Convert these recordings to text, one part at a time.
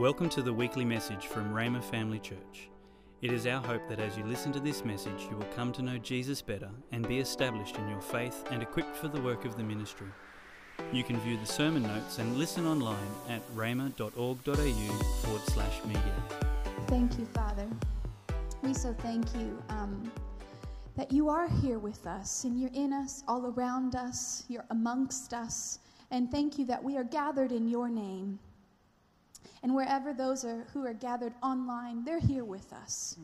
Welcome to the weekly message from Rhema Family Church. It is our hope that as you listen to this message, you will come to know Jesus better and be established in your faith and equipped for the work of the ministry. You can view the sermon notes and listen online at rhema.org.au forward slash media. Thank you, Father. We so thank you um, that you are here with us and you're in us, all around us, you're amongst us. And thank you that we are gathered in your name. And wherever those are who are gathered online, they're here with us.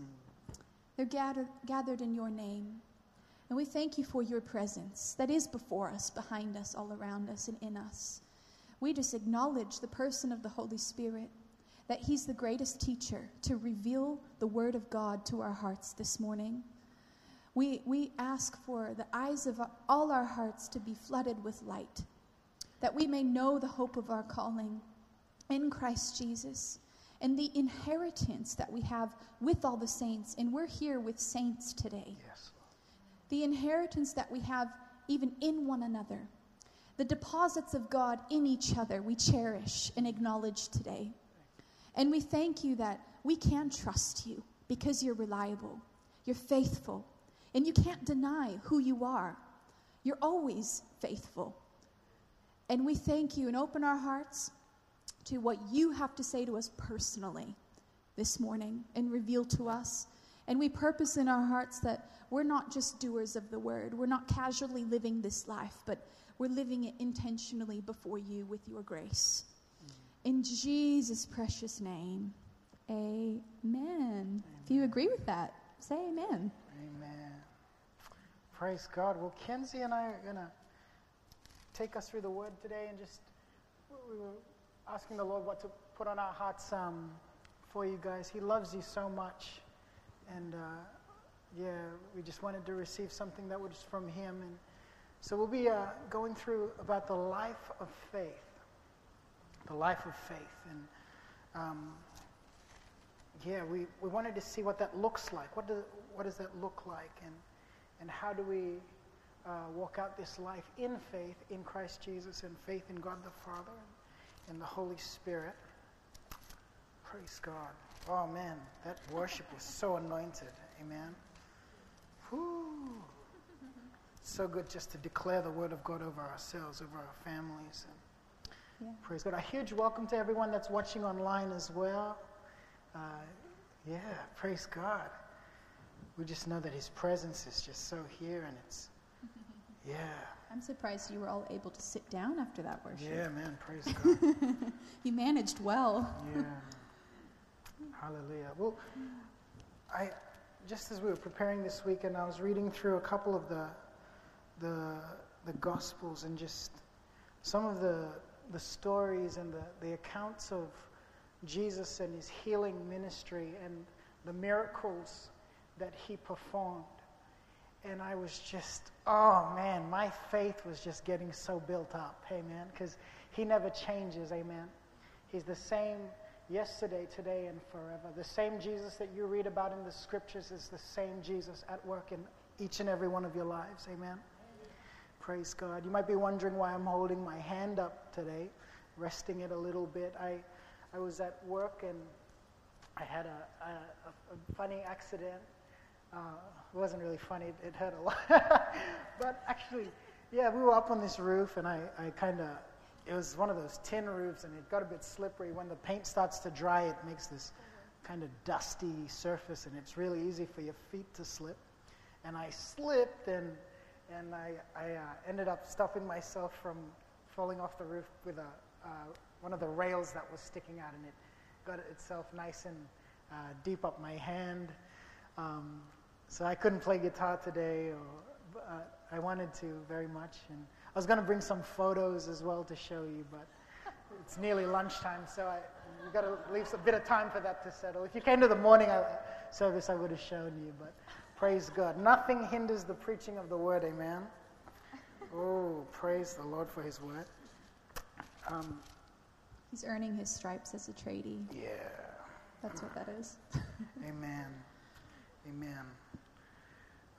They're gathered, gathered in your name. And we thank you for your presence that is before us, behind us, all around us, and in us. We just acknowledge the person of the Holy Spirit, that He's the greatest teacher to reveal the Word of God to our hearts this morning. We, we ask for the eyes of all our hearts to be flooded with light, that we may know the hope of our calling in Christ Jesus and the inheritance that we have with all the saints. And we're here with saints today. Yes. The inheritance that we have even in one another. The deposits of God in each other we cherish and acknowledge today. And we thank you that we can trust you because you're reliable, you're faithful, and you can't deny who you are. You're always faithful. And we thank you and open our hearts to what you have to say to us personally this morning and reveal to us. And we purpose in our hearts that we're not just doers of the word, we're not casually living this life, but we're living it intentionally before you with your grace. Mm-hmm. In Jesus' precious name, amen. amen. If you agree with that, say amen. Amen. Praise God. Well, Kenzie and I are going to take us through the word today and just, we were asking the Lord what to put on our hearts um, for you guys. He loves you so much. And uh, yeah, we just wanted to receive something that was from Him. And so we'll be uh, going through about the life of faith. The life of faith. And um, yeah, we, we wanted to see what that looks like. What, do, what does that look like? And, and how do we uh, walk out this life in faith in Christ Jesus and faith in God the Father? And the Holy Spirit. Praise God. Oh man, that worship was so anointed. Amen. Whew. So good just to declare the word of God over ourselves, over our families. And yeah. Praise God. A huge welcome to everyone that's watching online as well. Uh, yeah, praise God. We just know that His presence is just so here and it's, yeah. I'm surprised you were all able to sit down after that worship. Yeah, man, praise God. you managed well. yeah. Hallelujah. Well, I just as we were preparing this weekend, I was reading through a couple of the the the gospels and just some of the the stories and the, the accounts of Jesus and his healing ministry and the miracles that he performed and I was just, oh man, my faith was just getting so built up, amen, because he never changes, amen. He's the same yesterday, today, and forever. The same Jesus that you read about in the scriptures is the same Jesus at work in each and every one of your lives, amen. amen. Praise God. You might be wondering why I'm holding my hand up today, resting it a little bit. I, I was at work and I had a, a, a funny accident uh, it wasn't really funny. It hurt a lot. but actually, yeah, we were up on this roof, and I, I kind of, it was one of those tin roofs, and it got a bit slippery. When the paint starts to dry, it makes this kind of dusty surface, and it's really easy for your feet to slip. And I slipped, and, and I, I uh, ended up stopping myself from falling off the roof with a, uh, one of the rails that was sticking out, and it got itself nice and uh, deep up my hand. Um, so I couldn't play guitar today, or, uh, I wanted to very much. And I was going to bring some photos as well to show you, but it's nearly lunchtime, so I, we've got to leave a bit of time for that to settle. If you came to the morning service, I would have shown you, but praise God. Nothing hinders the preaching of the word, amen. Oh, praise the Lord for his word. Um, He's earning his stripes as a tradie. Yeah. That's what that is. amen. Amen.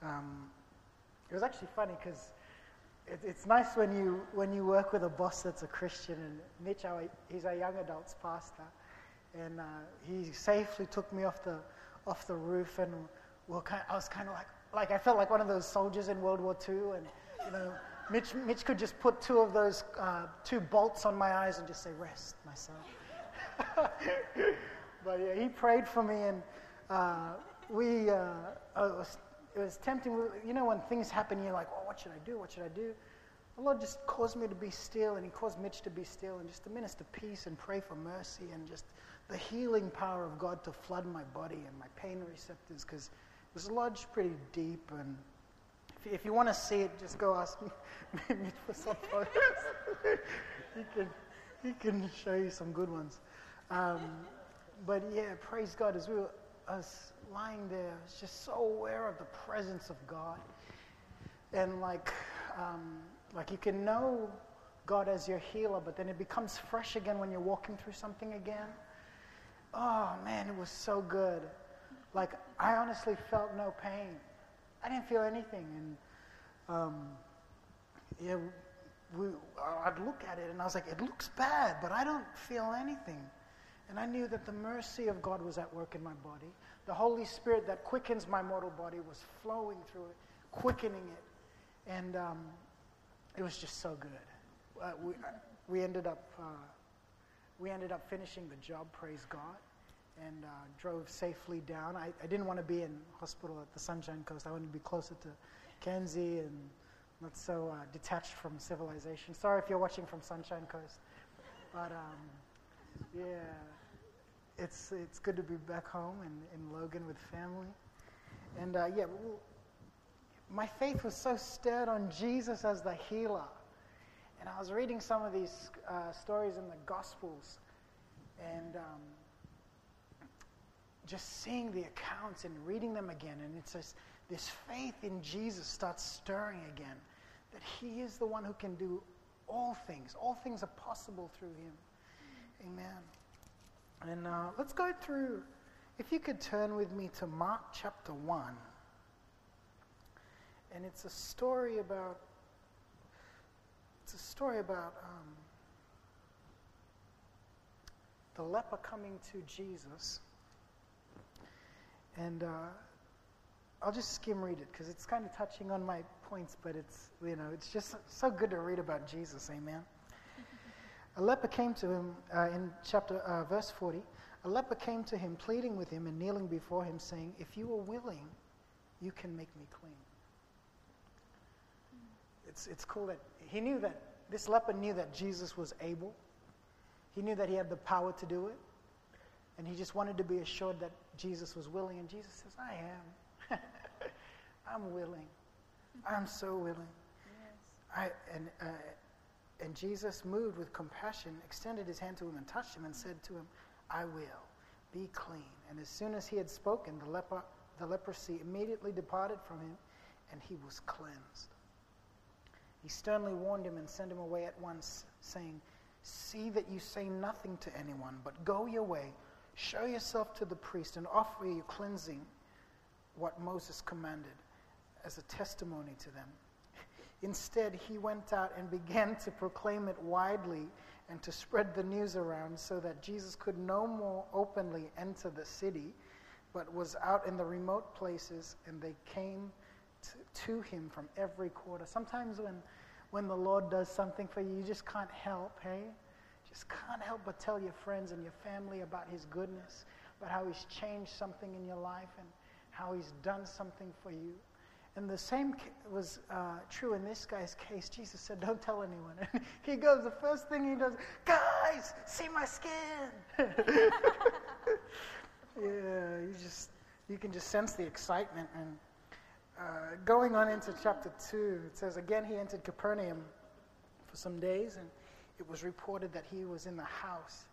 Um, it was actually funny because it, it's nice when you when you work with a boss that's a Christian. And Mitch, our, he's our young adults pastor, and uh, he safely took me off the off the roof, and well, kind I was kind of like like I felt like one of those soldiers in World War II, and you know, Mitch Mitch could just put two of those uh, two bolts on my eyes and just say, "Rest, my son." but yeah, he prayed for me, and uh, we. Uh, it, was, it was tempting. You know, when things happen, you're like, "Well, what should I do? What should I do?" The Lord just caused me to be still, and He caused Mitch to be still, and just to minister peace and pray for mercy, and just the healing power of God to flood my body and my pain receptors, because it was lodged pretty deep. And if, if you want to see it, just go ask Mitch for some photos. he can he can show you some good ones. Um, but yeah, praise God. As we were us lying there, just so aware of the presence of God, and like. Um, like you can know God as your healer, but then it becomes fresh again when you're walking through something again. Oh man, it was so good. Like I honestly felt no pain. I didn't feel anything, and um, yeah, we, I'd look at it and I was like, it looks bad, but I don't feel anything. And I knew that the mercy of God was at work in my body. The Holy Spirit that quickens my mortal body was flowing through it, quickening it. And um, it was just so good. Uh, we, uh, we, ended up, uh, we ended up finishing the job, praise God, and uh, drove safely down. I, I didn't want to be in hospital at the Sunshine Coast. I wanted to be closer to Kenzie and not so uh, detached from civilization. Sorry if you're watching from Sunshine Coast. But um, yeah, it's, it's good to be back home in, in Logan with family. And uh, yeah, my faith was so stirred on Jesus as the healer. And I was reading some of these uh, stories in the Gospels and um, just seeing the accounts and reading them again. And it's this faith in Jesus starts stirring again that He is the one who can do all things. All things are possible through Him. Amen. And uh, let's go through, if you could turn with me to Mark chapter 1. And it's a story about, it's a story about um, the leper coming to Jesus. And uh, I'll just skim read it because it's kind of touching on my points, but it's, you know, it's just so good to read about Jesus. Amen. A leper came to him uh, in chapter, uh, verse 40. A leper came to him, pleading with him and kneeling before him, saying, If you are willing, you can make me clean it's, it's cool that he knew that, this leper knew that Jesus was able. He knew that he had the power to do it. And he just wanted to be assured that Jesus was willing. And Jesus says, I am. I'm willing. I'm so willing. Yes. I, and, uh, and Jesus, moved with compassion, extended his hand to him and touched him and said to him, I will. Be clean. And as soon as he had spoken, the, leper, the leprosy immediately departed from him, and he was cleansed. He sternly warned him and sent him away at once, saying, See that you say nothing to anyone, but go your way, show yourself to the priest, and offer your cleansing what Moses commanded as a testimony to them. Instead, he went out and began to proclaim it widely and to spread the news around so that Jesus could no more openly enter the city, but was out in the remote places, and they came to, to him from every quarter. Sometimes when, when the Lord does something for you, you just can't help, hey? Just can't help but tell your friends and your family about his goodness, about how he's changed something in your life and how he's done something for you. And the same was uh, true in this guy's case. Jesus said, Don't tell anyone. And he goes, the first thing he does, Guys, see my skin. yeah, you just, you can just sense the excitement and uh, going on into chapter 2, it says, Again, he entered Capernaum for some days, and it was reported that he was in the house.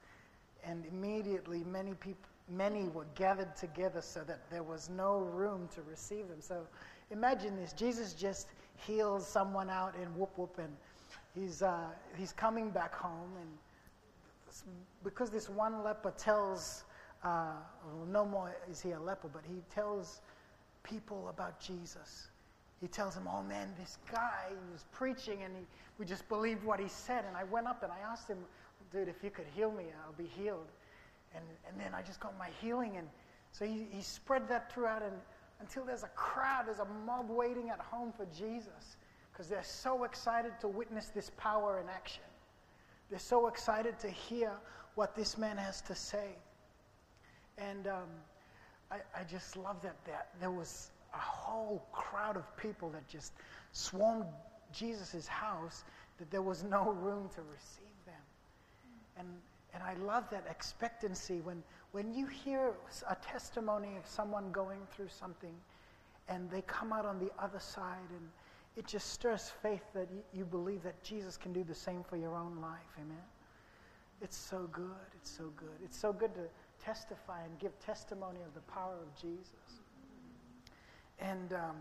And immediately, many people, many were gathered together so that there was no room to receive them. So imagine this Jesus just heals someone out and whoop whoop, and he's, uh, he's coming back home. And because this one leper tells, uh, no more is he a leper, but he tells people about Jesus. He tells them, Oh man, this guy was preaching and he, we just believed what he said. And I went up and I asked him, Dude, if you could heal me, I'll be healed. and, and then I just got my healing. And so he, he spread that throughout and until there's a crowd, there's a mob waiting at home for Jesus because they're so excited to witness this power in action. They're so excited to hear what this man has to say. And um, I, I, just love that, that there was a whole crowd of people that just swarmed Jesus' house, that there was no room to receive them. And, and I love that expectancy when, when you hear a testimony of someone going through something and they come out on the other side and it just stirs faith that you, believe that Jesus can do the same for your own life. Amen. It's so good. It's so good. It's so good to testify and give testimony of the power of Jesus. And um,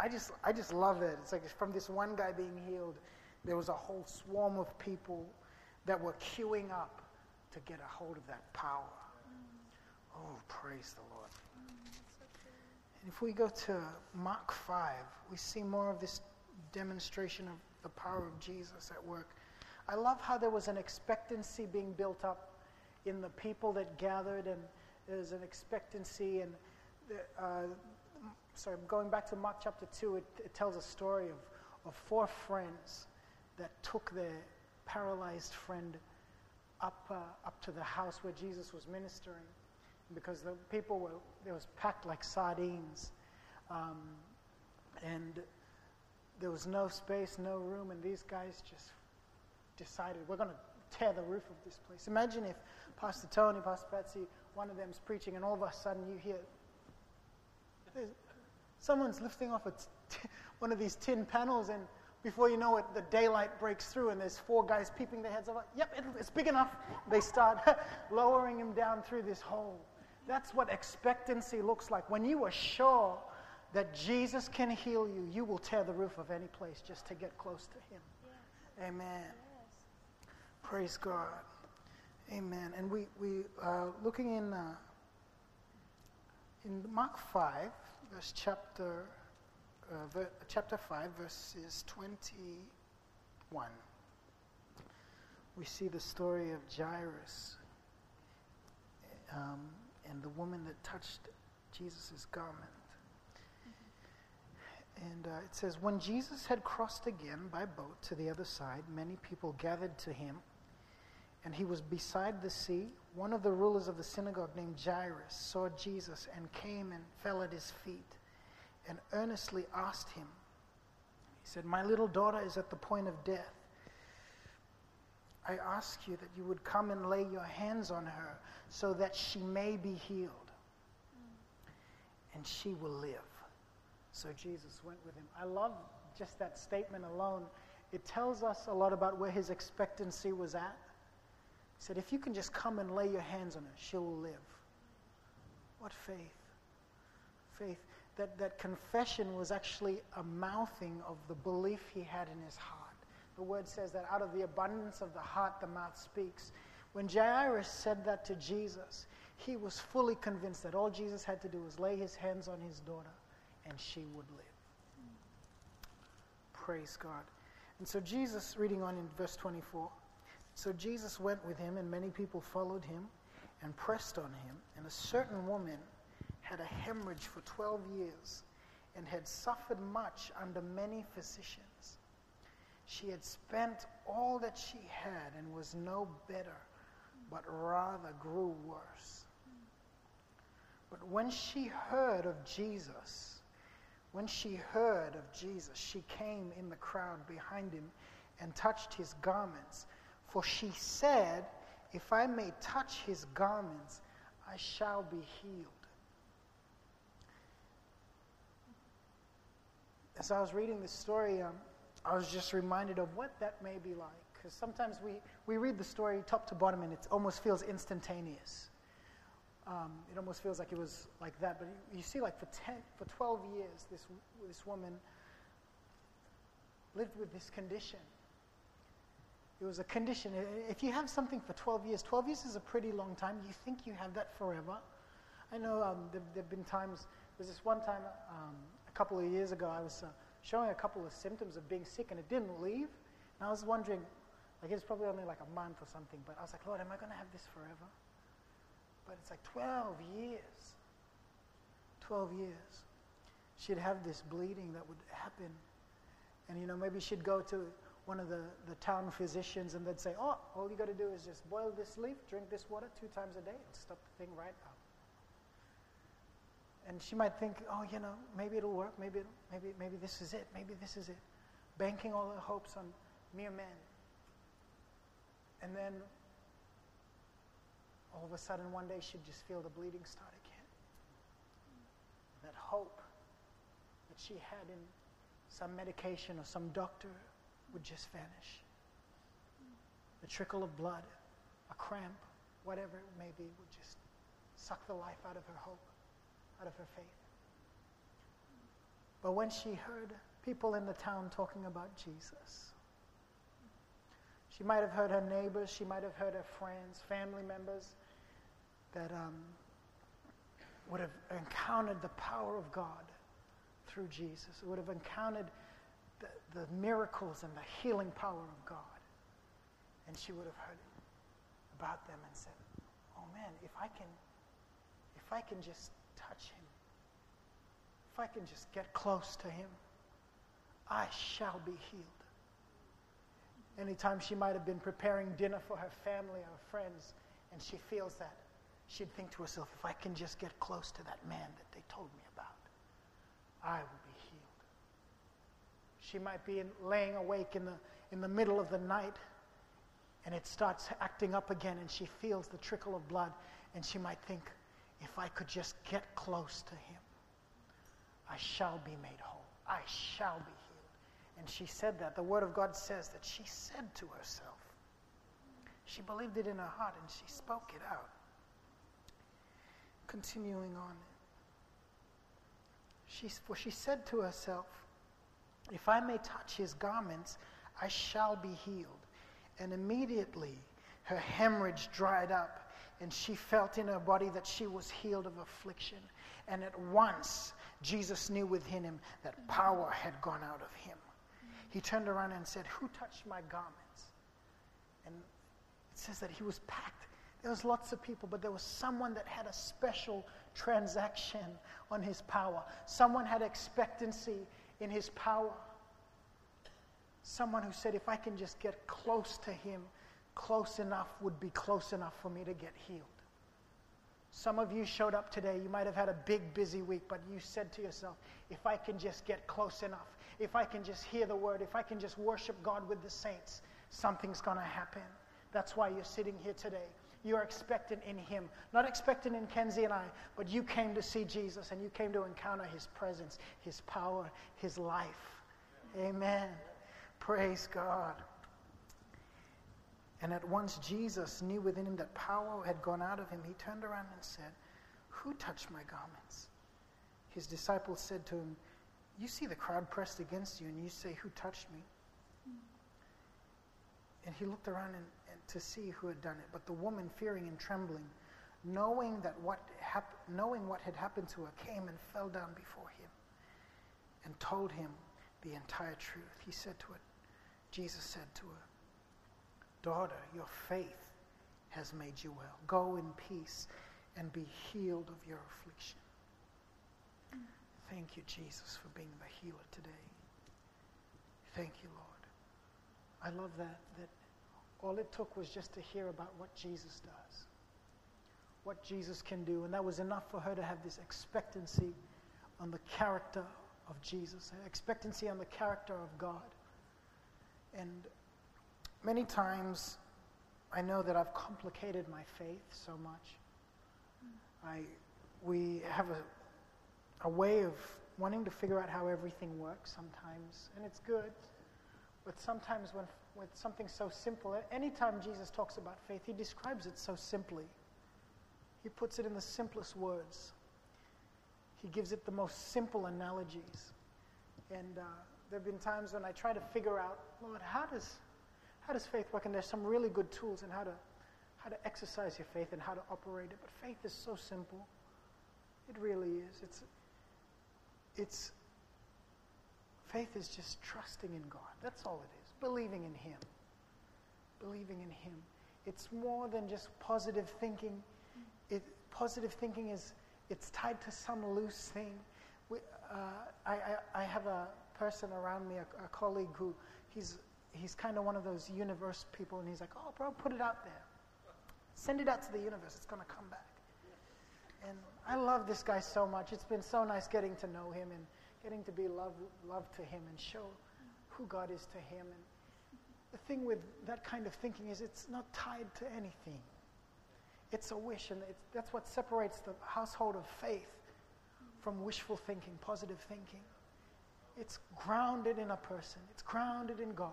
I just, I just love it. It's like from this one guy being healed, there was a whole swarm of people that were queuing up to get a hold of that power. Oh, praise the Lord. And if we go to Mark 5, we see more of this demonstration of the power of Jesus at work. I love how there was an expectancy being built up in the people that gathered, and there's an expectancy. And uh, sorry, going back to Mark chapter 2, it, it tells a story of, of four friends that took their paralyzed friend up, uh, up to the house where Jesus was ministering because the people were, it was packed like sardines. Um, and there was no space, no room, and these guys just decided we're going to tear the roof of this place. Imagine if Pastor Tony, Pastor Patsy, one of them's preaching, and all of a sudden you hear someone's lifting off one of these tin panels, and before you know it, the daylight breaks through, and there's four guys peeping their heads over. Yep, it's big enough. They start lowering him down through this hole. That's what expectancy looks like. When you are sure that Jesus can heal you, you will tear the roof of any place just to get close to Him. Amen. Yes. Praise God. Amen. And we, we are looking in, uh, in Mark 5, verse chapter, uh, ver, chapter 5, verses 21. We see the story of Jairus. Um, and the woman that touched Jesus' garment. And uh, it says, When Jesus had crossed again by boat to the other side, many people gathered to him, and he was beside the sea. One of the rulers of the synagogue named Jairus saw Jesus and came and fell at his feet and earnestly asked him. He said, My little daughter is at the point of death. I ask you that you would come and lay your hands on her so that she may be healed. And she will live. So Jesus went with him. I love just that statement alone. It tells us a lot about where his expectancy was at. He said, If you can just come and lay your hands on her, she will live. What faith? Faith. That, that confession was actually a mouthing of the belief he had in his heart. The word says that out of the abundance of the heart, the mouth speaks. When Jairus said that to Jesus, he was fully convinced that all Jesus had to do was lay his hands on his daughter and she would live. Praise God. And so Jesus, reading on in verse 24, so Jesus went with him, and many people followed him and pressed on him. And a certain woman had a hemorrhage for 12 years and had suffered much under many physicians. She had spent all that she had and was no better but rather grew worse. But when she heard of Jesus, when she heard of Jesus, she came in the crowd behind him and touched his garments. For she said, If I may touch his garments, I shall be healed. As I was reading this story, um, I was just reminded of what that may be like because sometimes we, we read the story top to bottom and it almost feels instantaneous. Um, it almost feels like it was like that. But you, you see, like for, 10, for 12 years, this, this woman lived with this condition. It was a condition. If you have something for 12 years, 12 years is a pretty long time. You think you have that forever. I know um, there have been times, there's this one time um, a couple of years ago, I was uh, showing a couple of symptoms of being sick and it didn't leave. And I was wondering, like it was probably only like a month or something, but I was like, Lord, am I going to have this forever? But it's like 12 years. 12 years. She'd have this bleeding that would happen. And, you know, maybe she'd go to one of the, the town physicians and they'd say, oh, all you got to do is just boil this leaf, drink this water two times a day, and stop the thing right up. And she might think, oh, you know, maybe it'll work, maybe, it'll, maybe, maybe this is it, maybe this is it. Banking all her hopes on mere men. And then all of a sudden one day she'd just feel the bleeding start again. That hope that she had in some medication or some doctor would just vanish. The trickle of blood, a cramp, whatever it may be, would just suck the life out of her hope, out of her faith. But when she heard people in the town talking about Jesus, she might have heard her neighbors, she might have heard her friends, family members that um, would have encountered the power of God through Jesus, would have encountered the, the miracles and the healing power of God. And she would have heard about them and said, Oh man, if I can, if I can just touch him, if I can just get close to him, I shall be healed. Anytime she might have been preparing dinner for her family or friends, and she feels that, she'd think to herself, if I can just get close to that man that they told me about, I will be healed. She might be in, laying awake in the, in the middle of the night, and it starts acting up again, and she feels the trickle of blood, and she might think, if I could just get close to him, I shall be made whole. I shall be healed. and she said that. The Word of God says that she said to herself. She believed it in her heart and she spoke it out. Continuing on. She, for she said to herself, If I may touch his garments, I shall be healed. And immediately her hemorrhage dried up, and she felt in her body that she was healed of affliction. And at once, Jesus knew within him that power had gone out of him he turned around and said, Who touched my garments? And it says that he was packed. There was lots of people, but there was someone that had a special transaction on his power. Someone had expectancy in his power. Someone who said, If I can just get close to him, close enough would be close enough for me to get healed. Some of you showed up today. You might have had a big, busy week, but you said to yourself, if I can just get close enough, if I can just hear the word, if I can just worship God with the saints, something's going to happen. That's why you're sitting here today. You're expectant in Him. Not expectant in Kenzie and I, but you came to see Jesus and you came to encounter His presence, His power, His life. Amen. Praise God. And at once Jesus knew within him that power had gone out of him. He turned around and said, Who touched my garments? His disciples said to him, you see the crowd pressed against you and you say, Who touched me? And he looked around and, and to see who had done it. But the woman, fearing and trembling, knowing that what hap- knowing what had happened to her, came and fell down before him and told him the entire truth. He said to her, Jesus said to her, Daughter, your faith has made you well. Go in peace and be healed of your affliction. Thank you, Jesus, for being the healer today. Thank you, Lord. I love that, that all it took was just to hear about what Jesus does, what Jesus can do. And that was enough for her to have this expectancy on the character of Jesus, an expectancy on the character of God. And many times I know that I've complicated my faith so much. I, we have a a way of wanting to figure out how everything works sometimes, and it's good. But sometimes when with something so simple, anytime Jesus talks about faith, he describes it so simply. He puts it in the simplest words. He gives it the most simple analogies. And uh, there have been times when I try to figure out, Lord, how does, how does faith work? And there's some really good tools in how to, how to exercise your faith and how to operate it. But faith is so simple. It really is. It's, it's faith is just trusting in God. That's all it is. Believing in Him. Believing in Him. It's more than just positive thinking. It, positive thinking is it's tied to some loose thing. We, uh, I, I, I, have a person around me, a, a colleague who he's, he's kind of one of those universe people, and he's like, oh, bro, put it out there. Send it out to the universe. It's going to come back. And I love this guy so much. It's been so nice getting to know him and getting to be love, love to him and show who God is to him. And the thing with that kind of thinking is it's not tied to anything. It's a wish, and that's what separates the household of faith from wishful thinking, positive thinking. It's grounded in a person, it's grounded in God.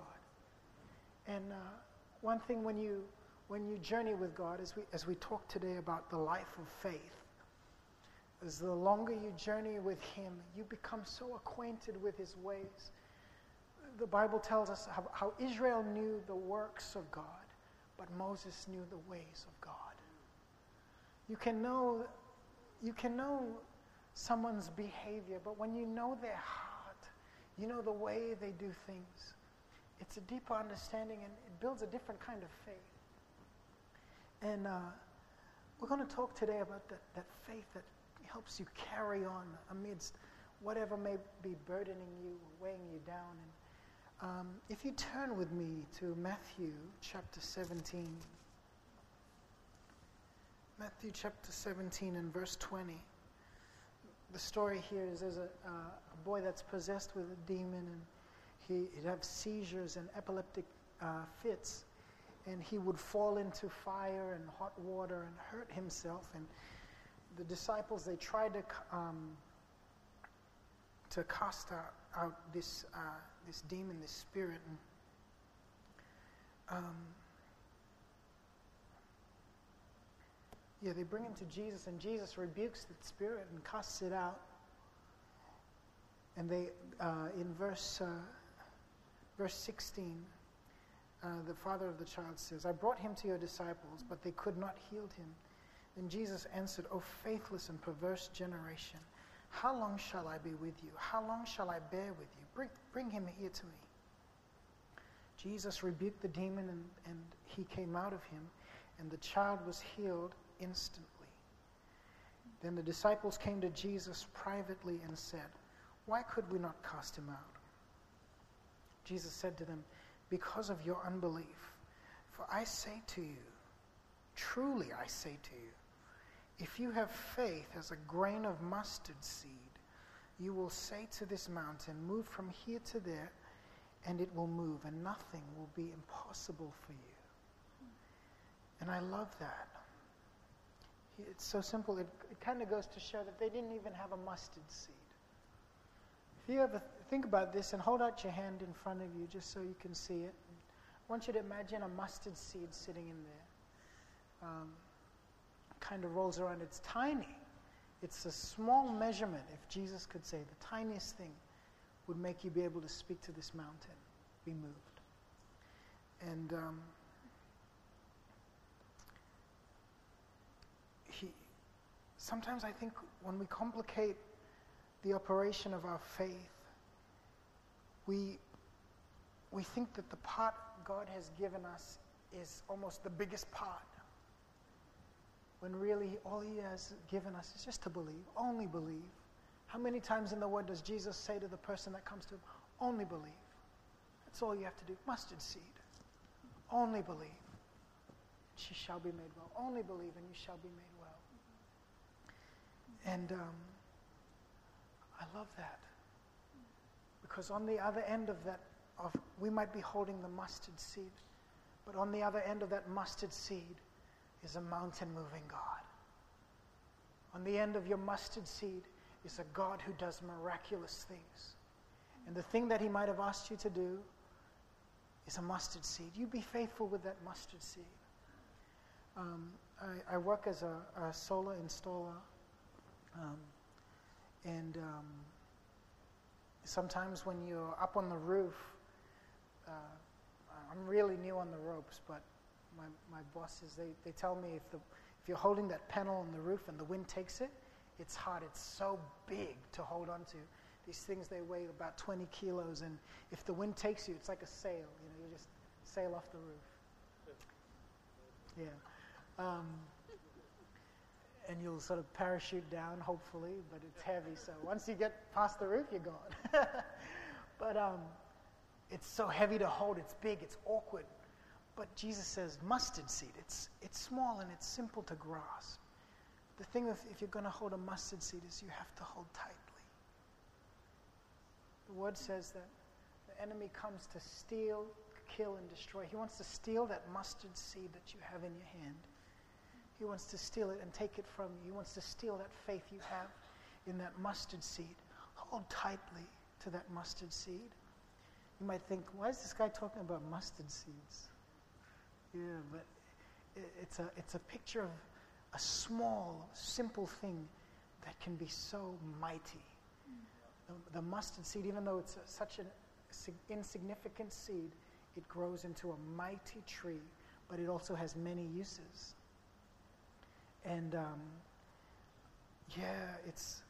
And uh, one thing when you, when you journey with God, as we, as we talk today about the life of faith, is the longer you journey with Him, you become so acquainted with His ways. The Bible tells us how, how Israel knew the works of God, but Moses knew the ways of God. You can know, you can know someone's behavior, but when you know their heart, you know the way they do things, it's a deeper understanding and it builds a different kind of faith. And uh, we're going to talk today about that, that faith that helps you carry on amidst whatever may be burdening you or weighing you down. And um, if you turn with me to Matthew chapter 17. Matthew chapter 17 and verse 20. The story here is there's a, uh, a boy that's possessed with a demon, and he, he'd have seizures and epileptic uh, fits, and he would fall into fire and hot water and hurt himself. And the disciples, they tried to, um, to cast out, out this, uh, this demon, this spirit. And, um, Yeah, they bring him to Jesus, and Jesus rebukes the spirit and casts it out. And they, uh, in verse, uh, verse 16, uh, the father of the child says, I brought him to your disciples, but they could not heal him. Then Jesus answered, O faithless and perverse generation, how long shall I be with you? How long shall I bear with you? Bring, bring him here to me. Jesus rebuked the demon, and, and he came out of him, and the child was healed instantly. Then the disciples came to Jesus privately and said, Why could we not cast him out? Jesus said to them, Because of your unbelief. For I say to you, truly I say to you, if you have faith as a grain of mustard seed, you will say to this mountain, Move from here to there, and it will move, and nothing will be impossible for you. And I love that it's so simple. It, it kind of goes to show that they didn't even have a mustard seed. If you ever think about this and hold out your hand in front of you just so you can see it, I want you to imagine a mustard seed sitting in there. Um, kind of rolls around. It's tiny. It's a small measurement, if Jesus could say, the tiniest thing would make you be able to speak to this mountain, be moved. And um, sometimes I think when we complicate the operation of our faith, we, we think that the part God has given us is almost the biggest part. When really all He has given us is just to believe, only believe. How many times in the Word does Jesus say to the person that comes to Him, only believe? That's all you have to do. Mustard seed. Only believe. She shall be made well. Only believe and you shall be made well. And um, I love that. Because on the other end of that, of, we might be holding the mustard seed, but on the other end of that mustard seed is a mountain moving God. On the end of your mustard seed is a God who does miraculous things. And the thing that He might have asked you to do is a mustard seed. You be faithful with that mustard seed. Um, I, I, work as a, a solar installer um, and um, sometimes when you're up on the roof, uh, I'm really new on the ropes, but my, my bosses, they, they tell me if, the, if you're holding that panel on the roof and the wind takes it, it's hard. It's so big to hold on to. These things, they weigh about 20 kilos, and if the wind takes you, it's like a sail. You know, you just sail off the roof. Yeah. Um, and you'll sort of parachute down, hopefully, but it's heavy. So once you get past the roof, you're gone. but um, it's so heavy to hold, it's big, it's awkward. But Jesus says mustard seed. It's, it's small and it's simple to grasp. The thing with if you're going to hold a mustard seed is you have to hold tightly. The word says that the enemy comes to steal, kill, and destroy. He wants to steal that mustard seed that you have in your hand. He wants to steal it and take it from you. He wants to steal that faith you have in that mustard seed. Hold tightly to that mustard seed. You might think, why is this guy talking about mustard seeds? Yeah, but it's a, it's a picture of a small, simple thing that can be so mighty. The, the mustard seed, even though it's a, such an insignificant seed, it grows into a mighty tree, but it also has many uses. And um, yeah, it's.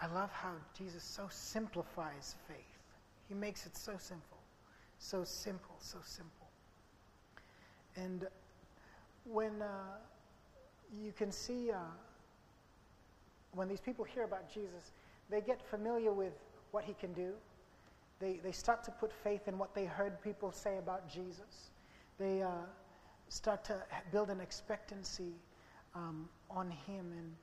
I love how Jesus so simplifies faith. He makes it so simple, so simple, so simple. And when uh, you can see, uh, when these people hear about Jesus, they get familiar with what he can do. They, they start to put faith in what they heard people say about Jesus. They uh, start to build an expectancy um, on him, and,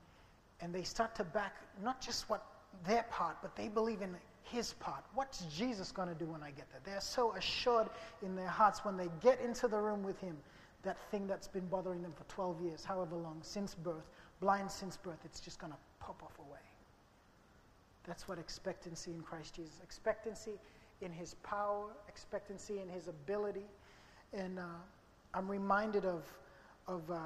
and they start to back not just what their part, but they believe in his part. What's Jesus going to do when I get there? They're so assured in their hearts when they get into the room with him, that thing that's been bothering them for 12 years, however long, since birth, blind since birth, it's just going to pop off away. That's what expectancy in Christ Jesus. Expectancy in his power, expectancy in his ability. And uh, I'm reminded of, of uh,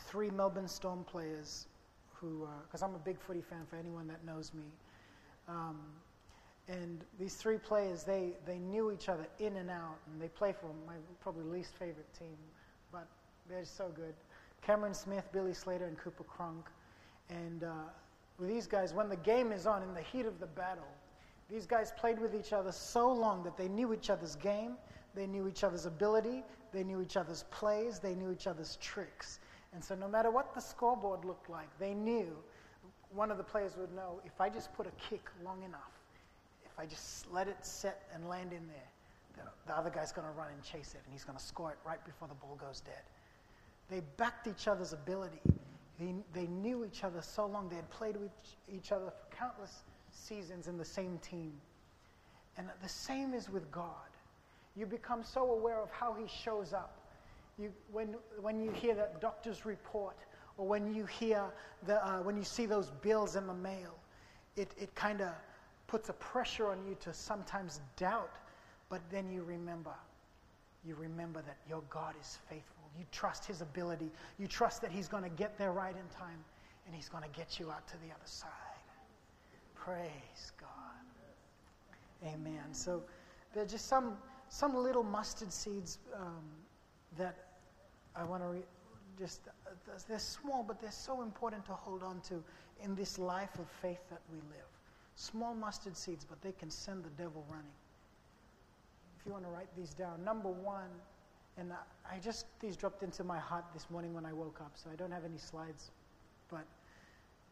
three Melbourne Storm players who, because uh, I'm a big footy fan for anyone that knows me. Um, and these three players, they, they knew each other in and out, and they play for my probably least favorite team, but they're so good. Cameron Smith, Billy Slater, and Cooper Cronk. And uh, with these guys, when the game is on, in the heat of the battle, these guys played with each other so long that they knew each other's game, they knew each other's ability, they knew each other's plays, they knew each other's tricks. And so, no matter what the scoreboard looked like, they knew one of the players would know if I just put a kick long enough, if I just let it set and land in there, the, the other guy's going to run and chase it, and he's going to score it right before the ball goes dead. They backed each other's ability. They, they knew each other so long. They had played with each other for countless seasons in the same team. And the same is with God. You become so aware of how He shows up. You, when, when you hear that doctor's report, or when you hear the, uh, when you see those bills in the mail, it, it kind of puts a pressure on you to sometimes doubt, but then you remember. You remember that your God is faithful. You trust His ability. You trust that He's going to get there right in time and He's going to get you out to the other side. Praise God. Amen. So there are just some, some little mustard seeds um, that I want to re- just, uh, they're small, but they're so important to hold on to in this life of faith that we live. Small mustard seeds, but they can send the devil running. If you want to write these down, number one, and I just, these dropped into my heart this morning when I woke up, so I don't have any slides. But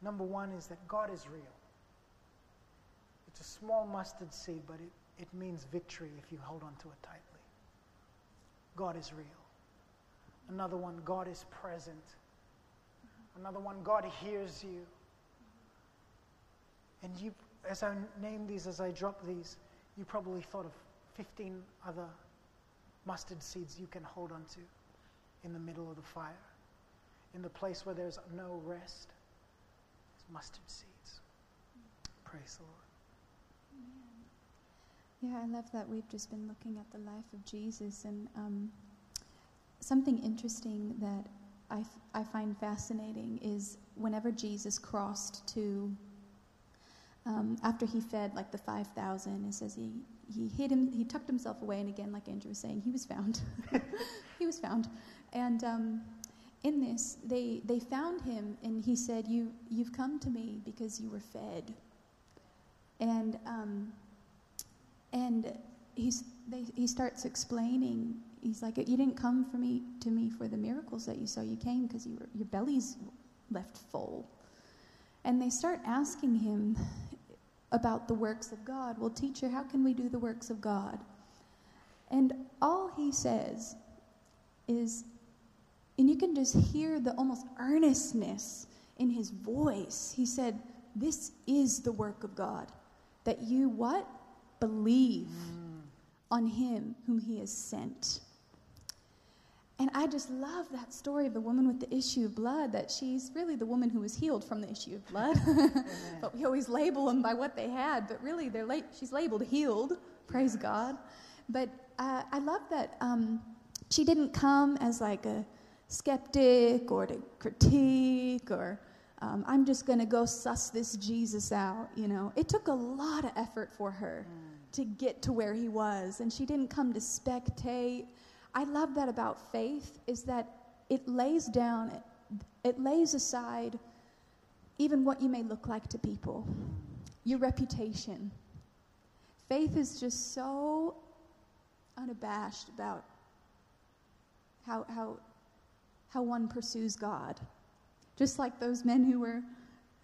number one is that God is real. It's a small mustard seed, but it, it means victory if you hold on to it tightly. God is real. Another one, God is present. Another one, God hears you. And you, as I name these, as I drop these, you probably thought of 15 other mustard seeds you can hold on to in the middle of the fire. In the place where there's no rest, there's mustard seeds. Praise the Lord. Yeah, I love that we've just been looking at the life of Jesus and um, something interesting that I, f- I find fascinating is whenever Jesus crossed to, um, after he fed like the 5,000, it says he, he hid him, he tucked himself away, and again, like Andrew was saying, he was found. he was found. And um, in this, they, they found him, and he said, you, You've come to me because you were fed. And, um, and he's, they, he starts explaining, he's like, You didn't come for me to me for the miracles that you saw. You came because you your belly's left full. And they start asking him about the works of God. Well, teacher, how can we do the works of God? And all he says is, and you can just hear the almost earnestness in his voice. He said, This is the work of God. That you what? Believe mm. on him whom he has sent. And I just love that story of the woman with the issue of blood, that she's really the woman who was healed from the issue of blood. but we always label them by what they had, but really they're la- she's labeled healed, praise yes. God. But uh, I love that um, she didn't come as like a skeptic or to critique or um, I'm just going to go suss this Jesus out, you know. It took a lot of effort for her mm. To get to where he was, and she didn't come to spectate I love that about faith is that it lays down, it, lays aside even what you may look like to people, your reputation. Faith is just so unabashed about how, how, how one pursues God. Just like those men who were,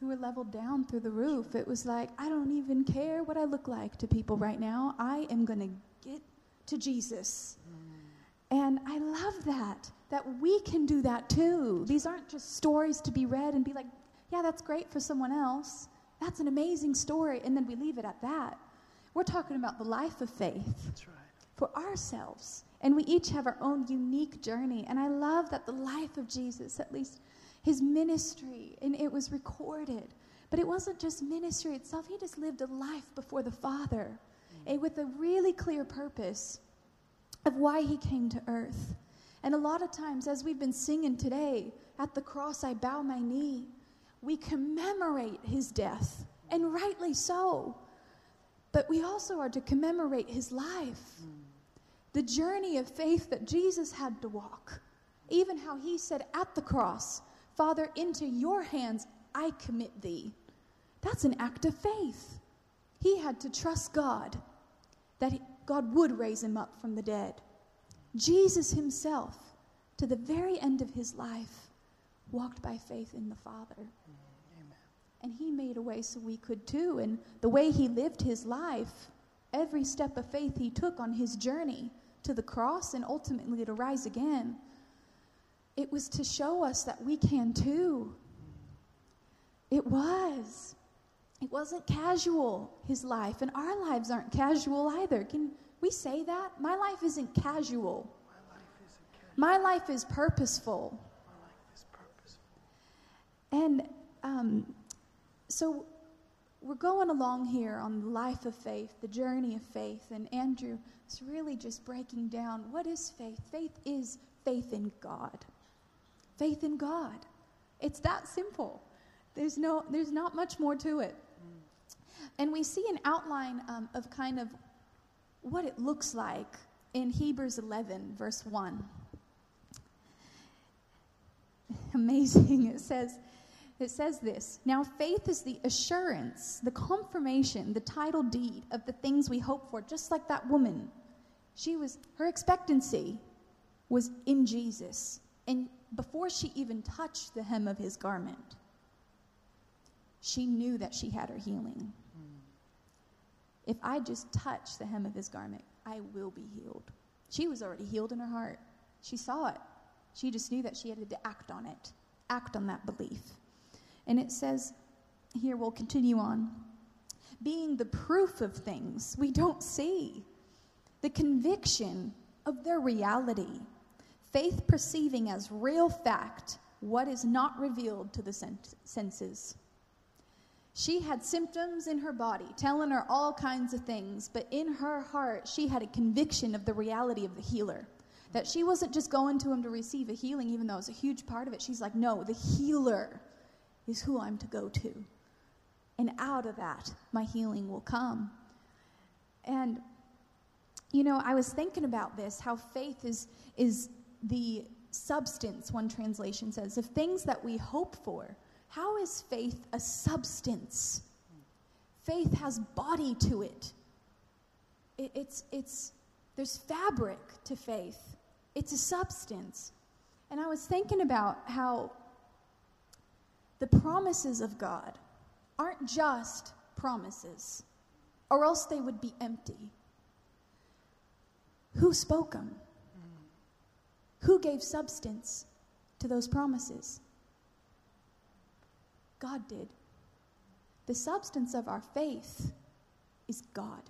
who were leveled down through the roof. It was like, I don't even care what I look like to people right now. I am going to get to Jesus. Mm. And I love that, that we can do that too. These aren't just stories to be read and be like, yeah, that's great for someone else. That's an amazing story. And then we leave it at that. We're talking about the life of faith right. for ourselves. And we each have our own unique journey. And I love that the life of Jesus, at least his ministry, and it was recorded. But it wasn't just ministry itself, he just lived a life before the Father mm. with a really clear purpose of why he came to earth. And a lot of times, as we've been singing today, at the cross I bow my knee, we commemorate his death, and rightly so. But we also are to commemorate his life, the journey of faith that Jesus had to walk. Even how he said at the cross, Father, into your hands I commit thee. That's an act of faith. He had to trust God that God would raise him up from the dead. Jesus himself, to the very end of his life, walked by faith in the Father. Amen. And he made a way so we could too. And the way he lived his life, every step of faith he took on his journey to the cross and ultimately to rise again, it was to show us that we can too. It was. It wasn't casual, his life, and our lives aren't casual either. Can we say that? My life isn't casual. My life is purposeful. Life is purposeful. And um, so we're going along here on the life of faith, the journey of faith, and Andrew is really just breaking down what is faith? Faith is faith in God. Faith in God. It's that simple. There's, no, there's not much more to it. And we see an outline um, of kind of what it looks like in Hebrews 11, verse 1. Amazing. It says, it says this Now faith is the assurance, the confirmation, the title deed of the things we hope for, just like that woman. She was, her expectancy was in Jesus. And before she even touched the hem of his garment, she knew that she had her healing. Hmm. If I just touch the hem of his garment, I will be healed. She was already healed in her heart. She saw it. She just knew that she had to act on it, act on that belief. And it says, here we'll continue on, being the proof of things we don't see, the conviction of their reality, faith perceiving as real fact what is not revealed to the senses. She had symptoms in her body telling her all kinds of things, but in her heart, she had a conviction of the reality of the healer. That she wasn't just going to him to receive a healing, even though it was a huge part of it. She's like, no, the healer is who I'm to go to. And out of that, my healing will come. And, you know, I was thinking about this how faith is, is the substance, one translation says, of things that we hope for how is faith a substance? Faith has body to it. it. it's, it's, there's fabric to faith. it's a substance. And I was thinking about how the promises of God aren't just promises, or else they would be empty. Who spoke them? Who gave substance to those promises? God did. The substance of our faith is God.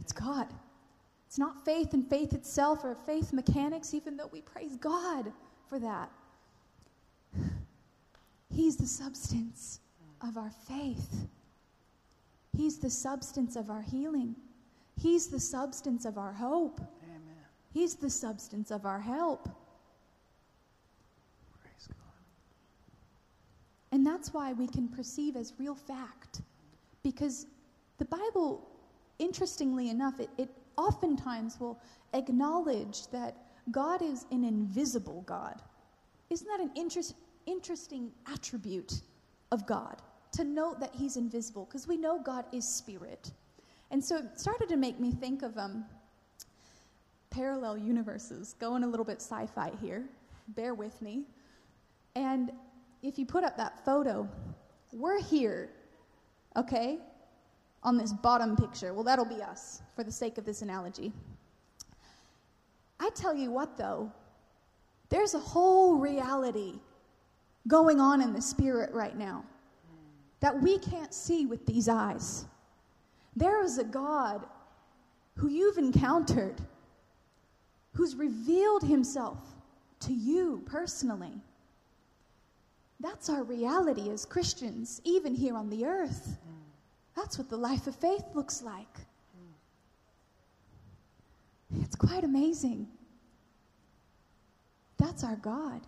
It's God. It's not faith and faith itself or faith mechanics, even though we praise God for that. He's the substance of our faith. He's the substance of our healing. He's the substance of our hope. He's the substance of our help. Praise God. And that's why we can perceive as real fact. Because the Bible, interestingly enough, it, it oftentimes will acknowledge that God is an invisible God. Isn't that an interest, interesting attribute of God? To note that He's invisible, because we know God is spirit. And so it started to make me think of um, parallel universes, going a little bit sci fi here. Bear with me. And if you put up that photo, we're here, okay, on this bottom picture. Well, that'll be us for the sake of this analogy. I tell you what, though, there's a whole reality going on in the spirit right now that we can't see with these eyes. There is a God who you've encountered, who's revealed himself to you personally. That's our reality as Christians, even here on the earth. That's what the life of faith looks like. It's quite amazing. That's our God.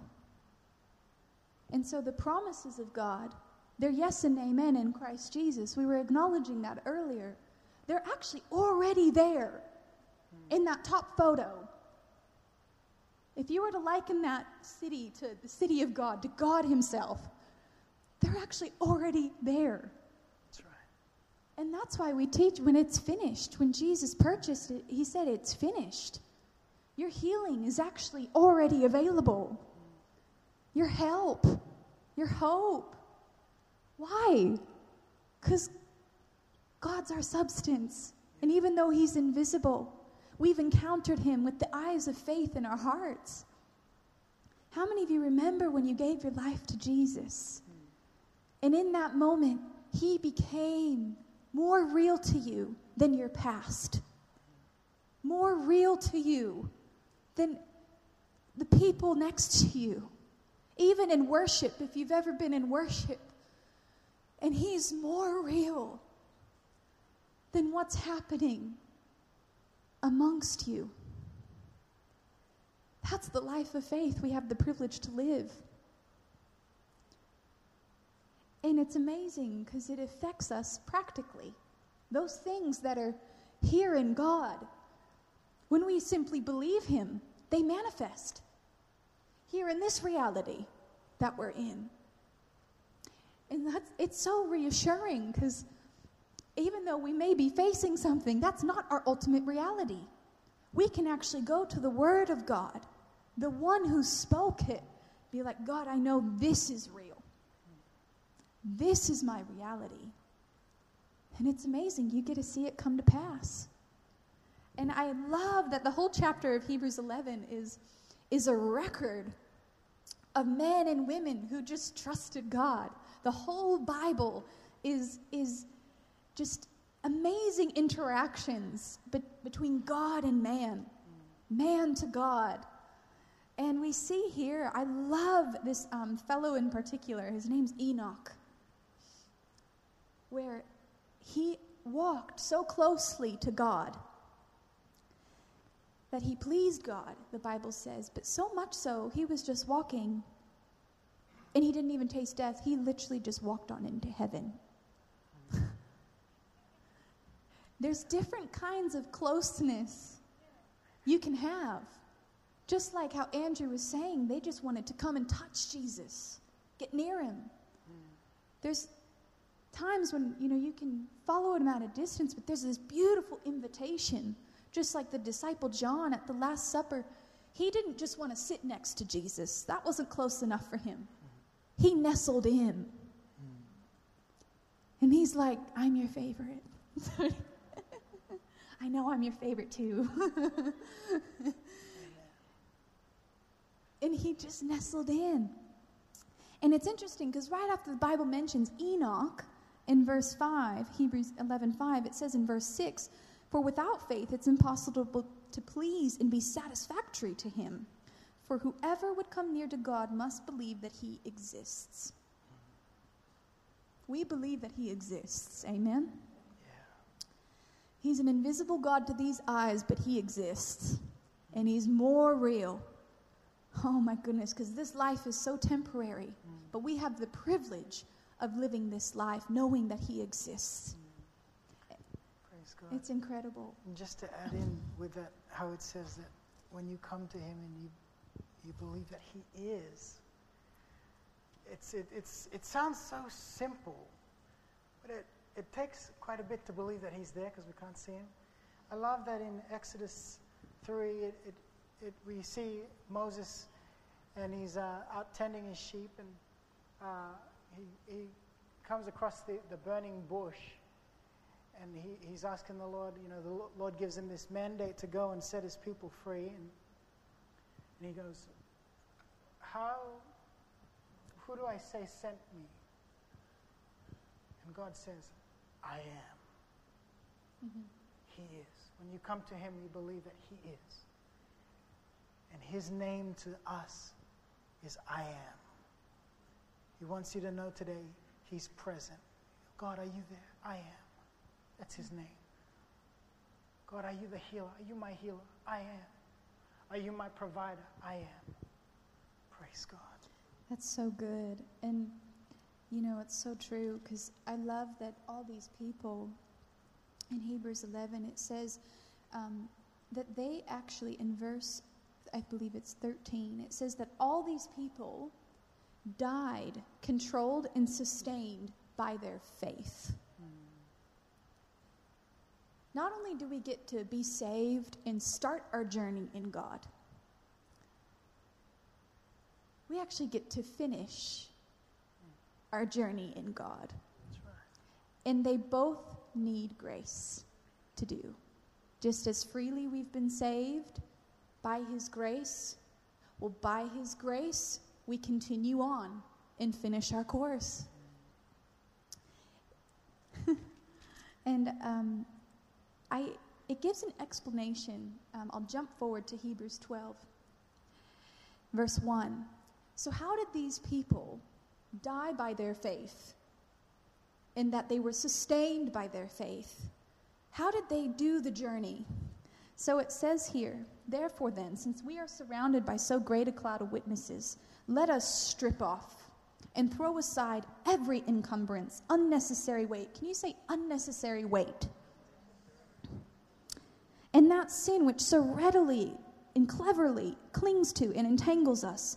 And so the promises of God, they're yes and amen in Christ Jesus. We were acknowledging that earlier. They're actually already there in that top photo. If you were to liken that city to the city of God, to God Himself, they're actually already there. That's right. And that's why we teach when it's finished. When Jesus purchased it, He said, It's finished. Your healing is actually already available. Your help, your hope. Why? Because God's our substance. And even though He's invisible, we've encountered Him with the eyes of faith in our hearts. How many of you remember when you gave your life to Jesus? And in that moment, He became more real to you than your past, more real to you than the people next to you. Even in worship, if you've ever been in worship, and He's more real than what's happening amongst you. That's the life of faith we have the privilege to live. And it's amazing because it affects us practically. Those things that are here in God, when we simply believe Him, they manifest here in this reality that we're in. And that's, it's so reassuring because even though we may be facing something, that's not our ultimate reality. We can actually go to the Word of God, the one who spoke it, be like, God, I know this is real. This is my reality. And it's amazing. You get to see it come to pass. And I love that the whole chapter of Hebrews 11 is, is a record of men and women who just trusted God. The whole Bible is, is just amazing interactions be- between God and man, man to God. And we see here, I love this um, fellow in particular. His name's Enoch, where he walked so closely to God that he pleased God, the Bible says. But so much so, he was just walking and he didn't even taste death. He literally just walked on into heaven. There's different kinds of closeness you can have. Just like how Andrew was saying, they just wanted to come and touch Jesus, get near him. There's times when you know you can follow him at a distance, but there's this beautiful invitation Just like the disciple John at the Last Supper, he didn't just want to sit next to Jesus, that wasn't close enough for him. He nestled in. And he's like, I'm your favorite. I know I'm your favorite too. and he just nestled in. And it's interesting because right after the Bible mentions Enoch in verse 5, Hebrews 11 5, it says in verse 6, For without faith it's impossible to please and be satisfactory to him. For whoever would come near to God must believe that he exists. We believe that he exists. Amen? He's an invisible God to these eyes, but he exists. And he's more real. Oh my goodness, because this life is so temporary. But we have the privilege of living this life knowing that he exists. Praise God. It's incredible. And just to add in with that, how it says that when you come to Him and you you believe that He is, it's it, it's it sounds so simple, but it it takes quite a bit to believe that He's there because we can't see Him. I love that in Exodus three, it, it, it we see Moses, and he's uh, out tending his sheep, and uh, he he comes across the, the burning bush and he, he's asking the Lord, you know, the Lord gives him this mandate to go and set his people free. And, and he goes, How, who do I say sent me? And God says, I am. Mhm. He is. When you come to him, you believe that he is. And his name to us is I am. He wants you to know today he's present. God, are you there? I am. That's his name. God, are you the healer? Are you my healer? I am. Are you my provider? I am. Praise God. That's so good. And, you know, it's so true because I love that all these people in Hebrews 11, it says um, that they actually, in verse, I believe it's 13, it says that all these people died controlled and sustained by their faith. Not only do we get to be saved and start our journey in God, we actually get to finish our journey in God. And they both need grace to do. Just as freely we've been saved by His grace, well, by His grace, we continue on and finish our course. and um, I, it gives an explanation. Um, I'll jump forward to Hebrews 12, verse 1. So, how did these people die by their faith? In that they were sustained by their faith. How did they do the journey? So it says here, therefore, then, since we are surrounded by so great a cloud of witnesses, let us strip off and throw aside every encumbrance, unnecessary weight. Can you say unnecessary weight? And that sin which so readily and cleverly clings to and entangles us.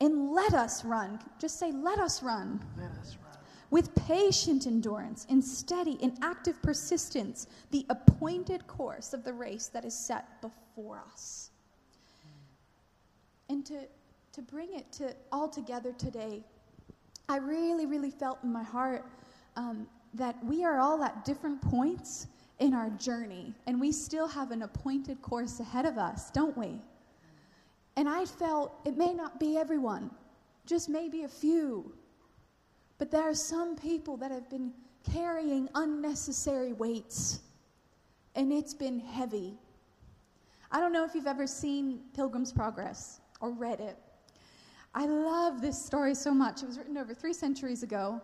And let us run. Just say, let us run Let us run. with patient endurance and steady and active persistence the appointed course of the race that is set before us. And to, to bring it to all together today, I really, really felt in my heart um, that we are all at different points in our journey, and we still have an appointed course ahead of us, don't we? And I felt it may not be everyone, just maybe a few. But there are some people that have been carrying unnecessary weights, and it's been heavy. I don't know if you've ever seen Pilgrim's Progress or read it. I love this story so much. It was written over three centuries ago,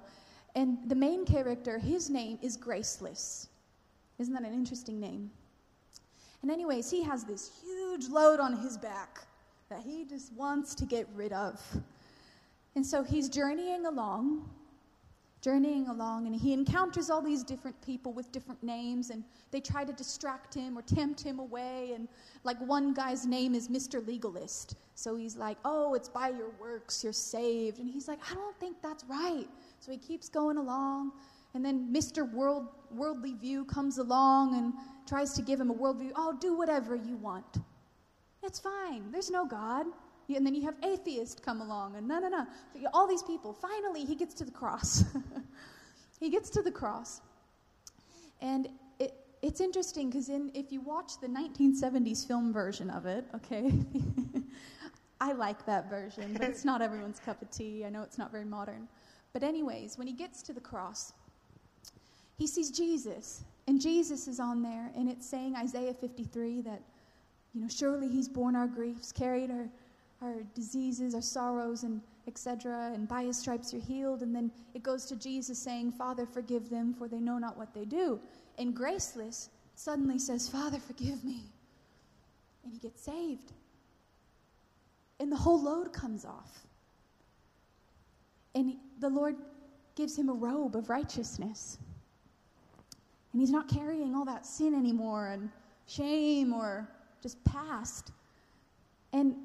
and the main character, his name is Graceless. Isn't that an interesting name? And, anyways, he has this huge load on his back that he just wants to get rid of. And so he's journeying along, journeying along, and he encounters all these different people with different names, and they try to distract him or tempt him away. And like one guy's name is Mr. Legalist. So he's like, Oh, it's by your works, you're saved. And he's like, I don't think that's right. So he keeps going along, And then Mr. World, Worldly View comes along and tries to give him a worldview. Oh, do whatever you want. It's fine. There's no God. And then you have atheist come along, and no, no, no. All these people. Finally, he gets to the cross. he gets to the cross. And it, it's interesting because if you watch the 1970s film version of it, okay, I like that version, but it's not everyone's cup of tea. I know it's not very modern. But, anyways, when he gets to the cross, he sees Jesus, and Jesus is on there, and it's saying Isaiah 53 that, you know, surely he's borne our griefs, carried our, our diseases, our sorrows, and etc. And by his stripes you're healed. And then it goes to Jesus saying, Father, forgive them, for they know not what they do. And Graceless suddenly says, Father, forgive me. And he gets saved. And the whole load comes off. And the Lord gives him a robe of righteousness. And he's not carrying all that sin anymore and shame or just passed. And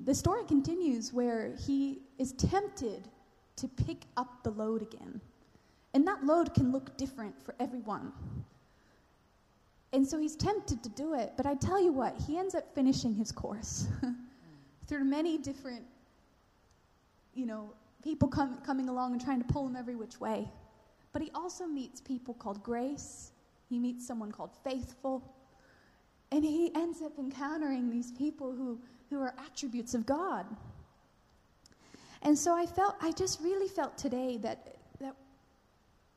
the story continues where he is tempted to pick up the load again. And that load can look different for everyone. And so he's tempted to do it, but I tell you what, he ends up finishing his course through many different, you know, people come, coming along and trying to pull him every which way. But he also meets people called grace, he meets someone called faithful, and he ends up encountering these people who, who are attributes of God. And so I felt, I just really felt today that, that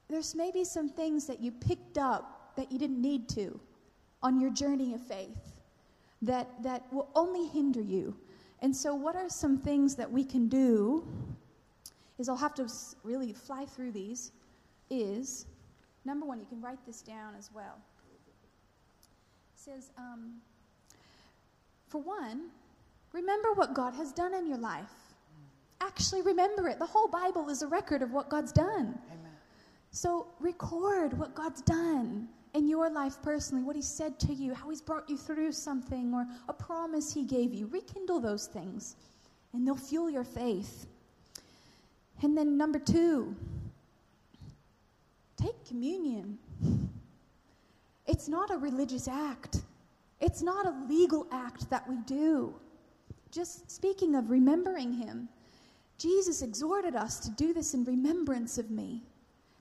there's maybe some things that you picked up that you didn't need to on your journey of faith that, that will only hinder you. And so, what are some things that we can do? Is I'll have to really fly through these. Is number one, you can write this down as well. Says, um, for one, remember what God has done in your life. Actually, remember it. The whole Bible is a record of what God's done. Amen. So, record what God's done in your life personally, what He said to you, how He's brought you through something, or a promise He gave you. Rekindle those things, and they'll fuel your faith. And then, number two, take communion. It's not a religious act, it's not a legal act that we do. Just speaking of remembering Him, Jesus exhorted us to do this in remembrance of me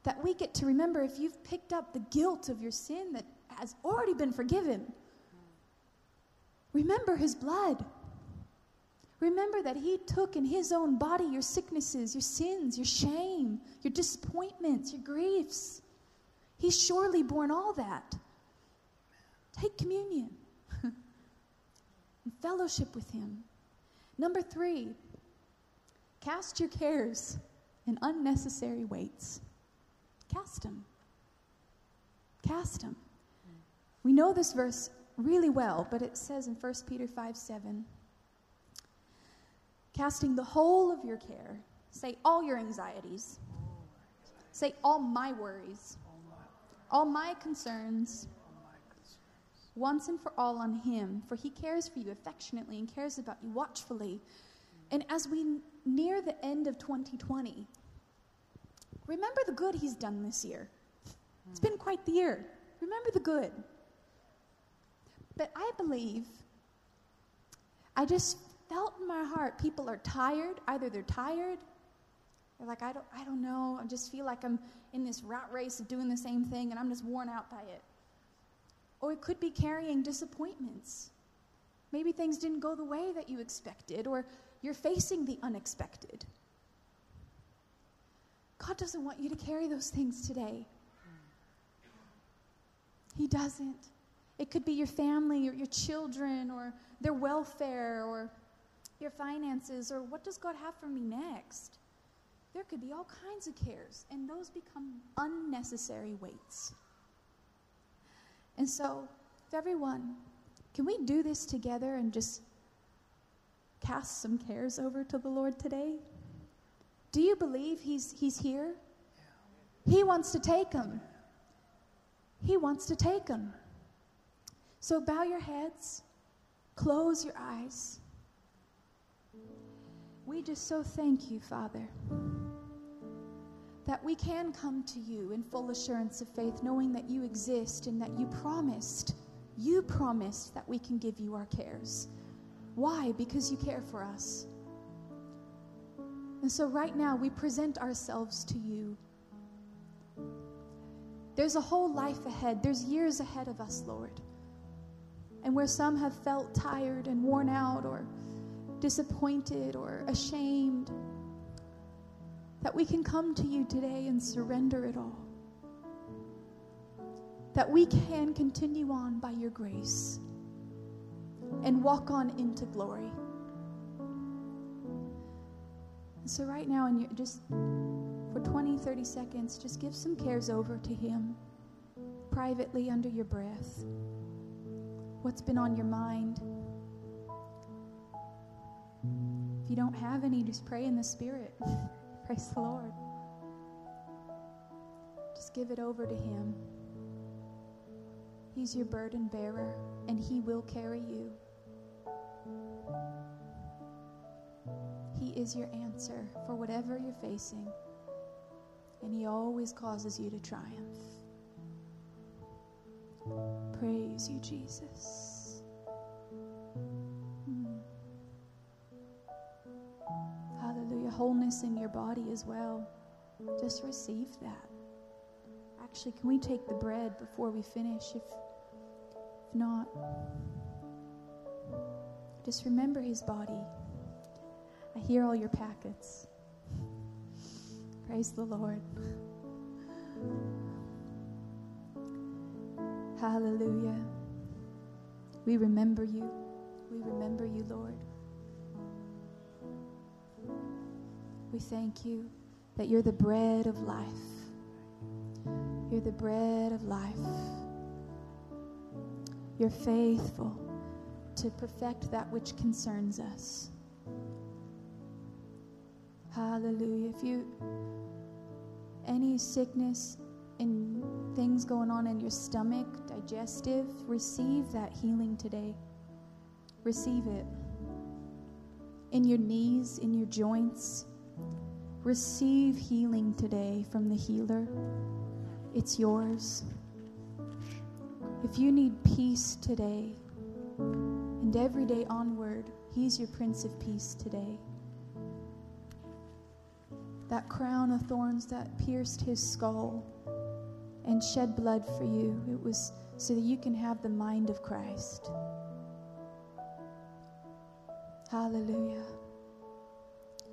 that we get to remember if you've picked up the guilt of your sin that has already been forgiven. Remember his blood. Remember that he took in his own body your sicknesses, your sins, your shame, your disappointments, your griefs. He's surely borne all that. Take communion and fellowship with him. Number three, cast your cares and unnecessary weights. Cast them. Cast them. We know this verse really well, but it says in 1 Peter 5 7, casting the whole of your care, say all your anxieties, say all my worries, all my concerns, once and for all on him, for he cares for you affectionately and cares about you watchfully. And as we near the end of 2020, Remember the good he's done this year. It's been quite the year. Remember the good. But I believe, I just felt in my heart people are tired. Either they're tired, they're like, I don't, I don't know. I just feel like I'm in this rat race of doing the same thing and I'm just worn out by it. Or it could be carrying disappointments. Maybe things didn't go the way that you expected, or you're facing the unexpected. God doesn't want you to carry those things today. He doesn't. It could be your family or your children or their welfare or your finances or what does God have for me next? There could be all kinds of cares, and those become unnecessary weights. And so, everyone, can we do this together and just cast some cares over to the Lord today? Do you believe he's, he's here? He wants to take them. He wants to take them. So bow your heads, close your eyes. We just so thank you, Father, that we can come to you in full assurance of faith, knowing that you exist and that you promised, you promised that we can give you our cares. Why? Because you care for us. And so, right now, we present ourselves to you. There's a whole life ahead, there's years ahead of us, Lord. And where some have felt tired and worn out or disappointed or ashamed, that we can come to you today and surrender it all. That we can continue on by your grace and walk on into glory. So, right now, and just for 20, 30 seconds, just give some cares over to Him privately under your breath. What's been on your mind? If you don't have any, just pray in the Spirit. Praise the Lord. Just give it over to Him. He's your burden bearer, and He will carry you. He is your answer for whatever you're facing, and He always causes you to triumph. Praise you, Jesus. Wholeness in your body as well. Just receive that. Actually, can we take the bread before we finish? If, if not, just remember his body. I hear all your packets. Praise the Lord. Hallelujah. We remember you. We remember you, Lord. We thank you that you're the bread of life. You're the bread of life. You're faithful to perfect that which concerns us. Hallelujah. If you, any sickness and things going on in your stomach, digestive, receive that healing today. Receive it. In your knees, in your joints, receive healing today from the healer. It's yours. If you need peace today and every day onward, He's your Prince of Peace today that crown of thorns that pierced his skull and shed blood for you. It was so that you can have the mind of Christ. Hallelujah.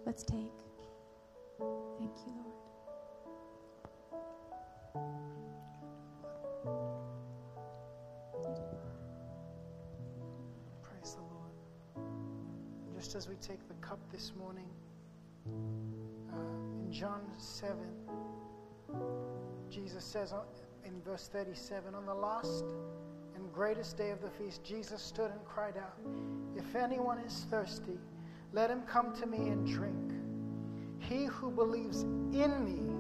Let's take. Thank you, Lord. Praise the Lord. Just as we take the cup this morning, uh, in John 7, Jesus says in verse 37 On the last and greatest day of the feast, Jesus stood and cried out, If anyone is thirsty, let him come to me and drink. He who believes in me,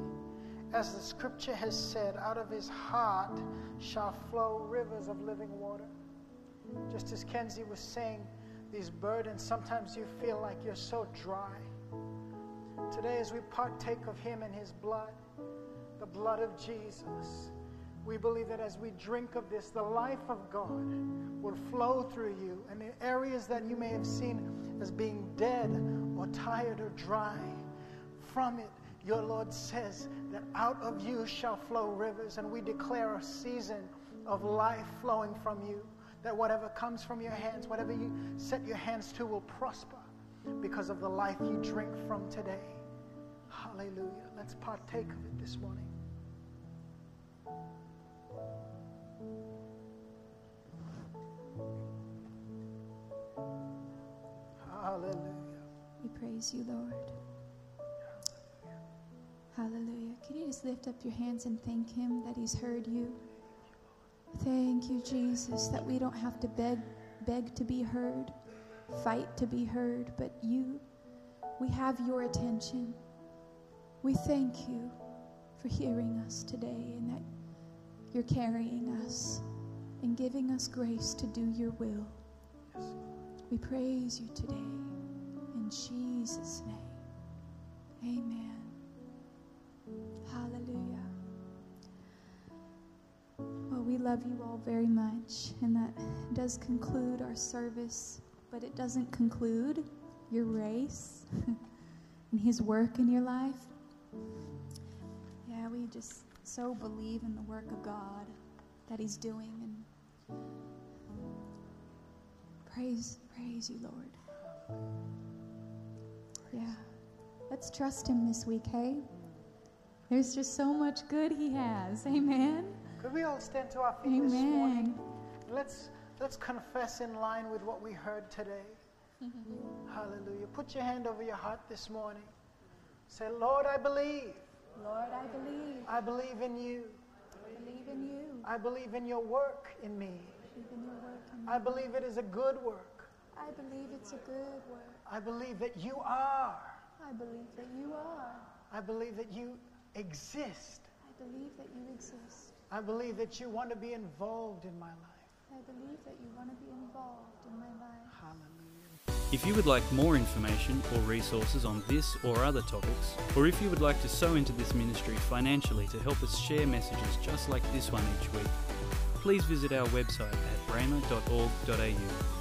as the scripture has said, out of his heart shall flow rivers of living water. Just as Kenzie was saying, these burdens, sometimes you feel like you're so dry. Today, as we partake of him and his blood, the blood of Jesus, we believe that as we drink of this, the life of God will flow through you. And in areas that you may have seen as being dead or tired or dry, from it, your Lord says that out of you shall flow rivers. And we declare a season of life flowing from you. That whatever comes from your hands, whatever you set your hands to, will prosper because of the life you drink from today. Hallelujah. Let's partake of it this morning. Hallelujah. We praise you, Lord. Hallelujah. Can you just lift up your hands and thank Him that He's heard you? Thank you, Jesus, that we don't have to beg, beg to be heard, fight to be heard, but you, we have your attention. We thank you for hearing us today and that you're carrying us and giving us grace to do your will. We praise you today. In Jesus' name, amen. Love you all very much, and that does conclude our service, but it doesn't conclude your race and His work in your life. Yeah, we just so believe in the work of God that He's doing, and praise, praise you, Lord. Yeah, let's trust Him this week, hey? There's just so much good He has. Amen. Could we all stand to our feet this morning? Let's let's confess in line with what we heard today. Hallelujah. Put your hand over your heart this morning. Say, Lord, I believe. Lord, I believe. I believe in you. I believe in you. I believe in your work in me. I believe in your work. in me. I believe it is a good work. I believe it's a good work. I believe that you are. I believe that you are. I believe that you exist. I believe that you exist. I believe that you want to be involved in my life. I believe that you want to be involved in my life. Hallelujah. If you would like more information or resources on this or other topics, or if you would like to sow into this ministry financially to help us share messages just like this one each week, please visit our website at rhema.org.au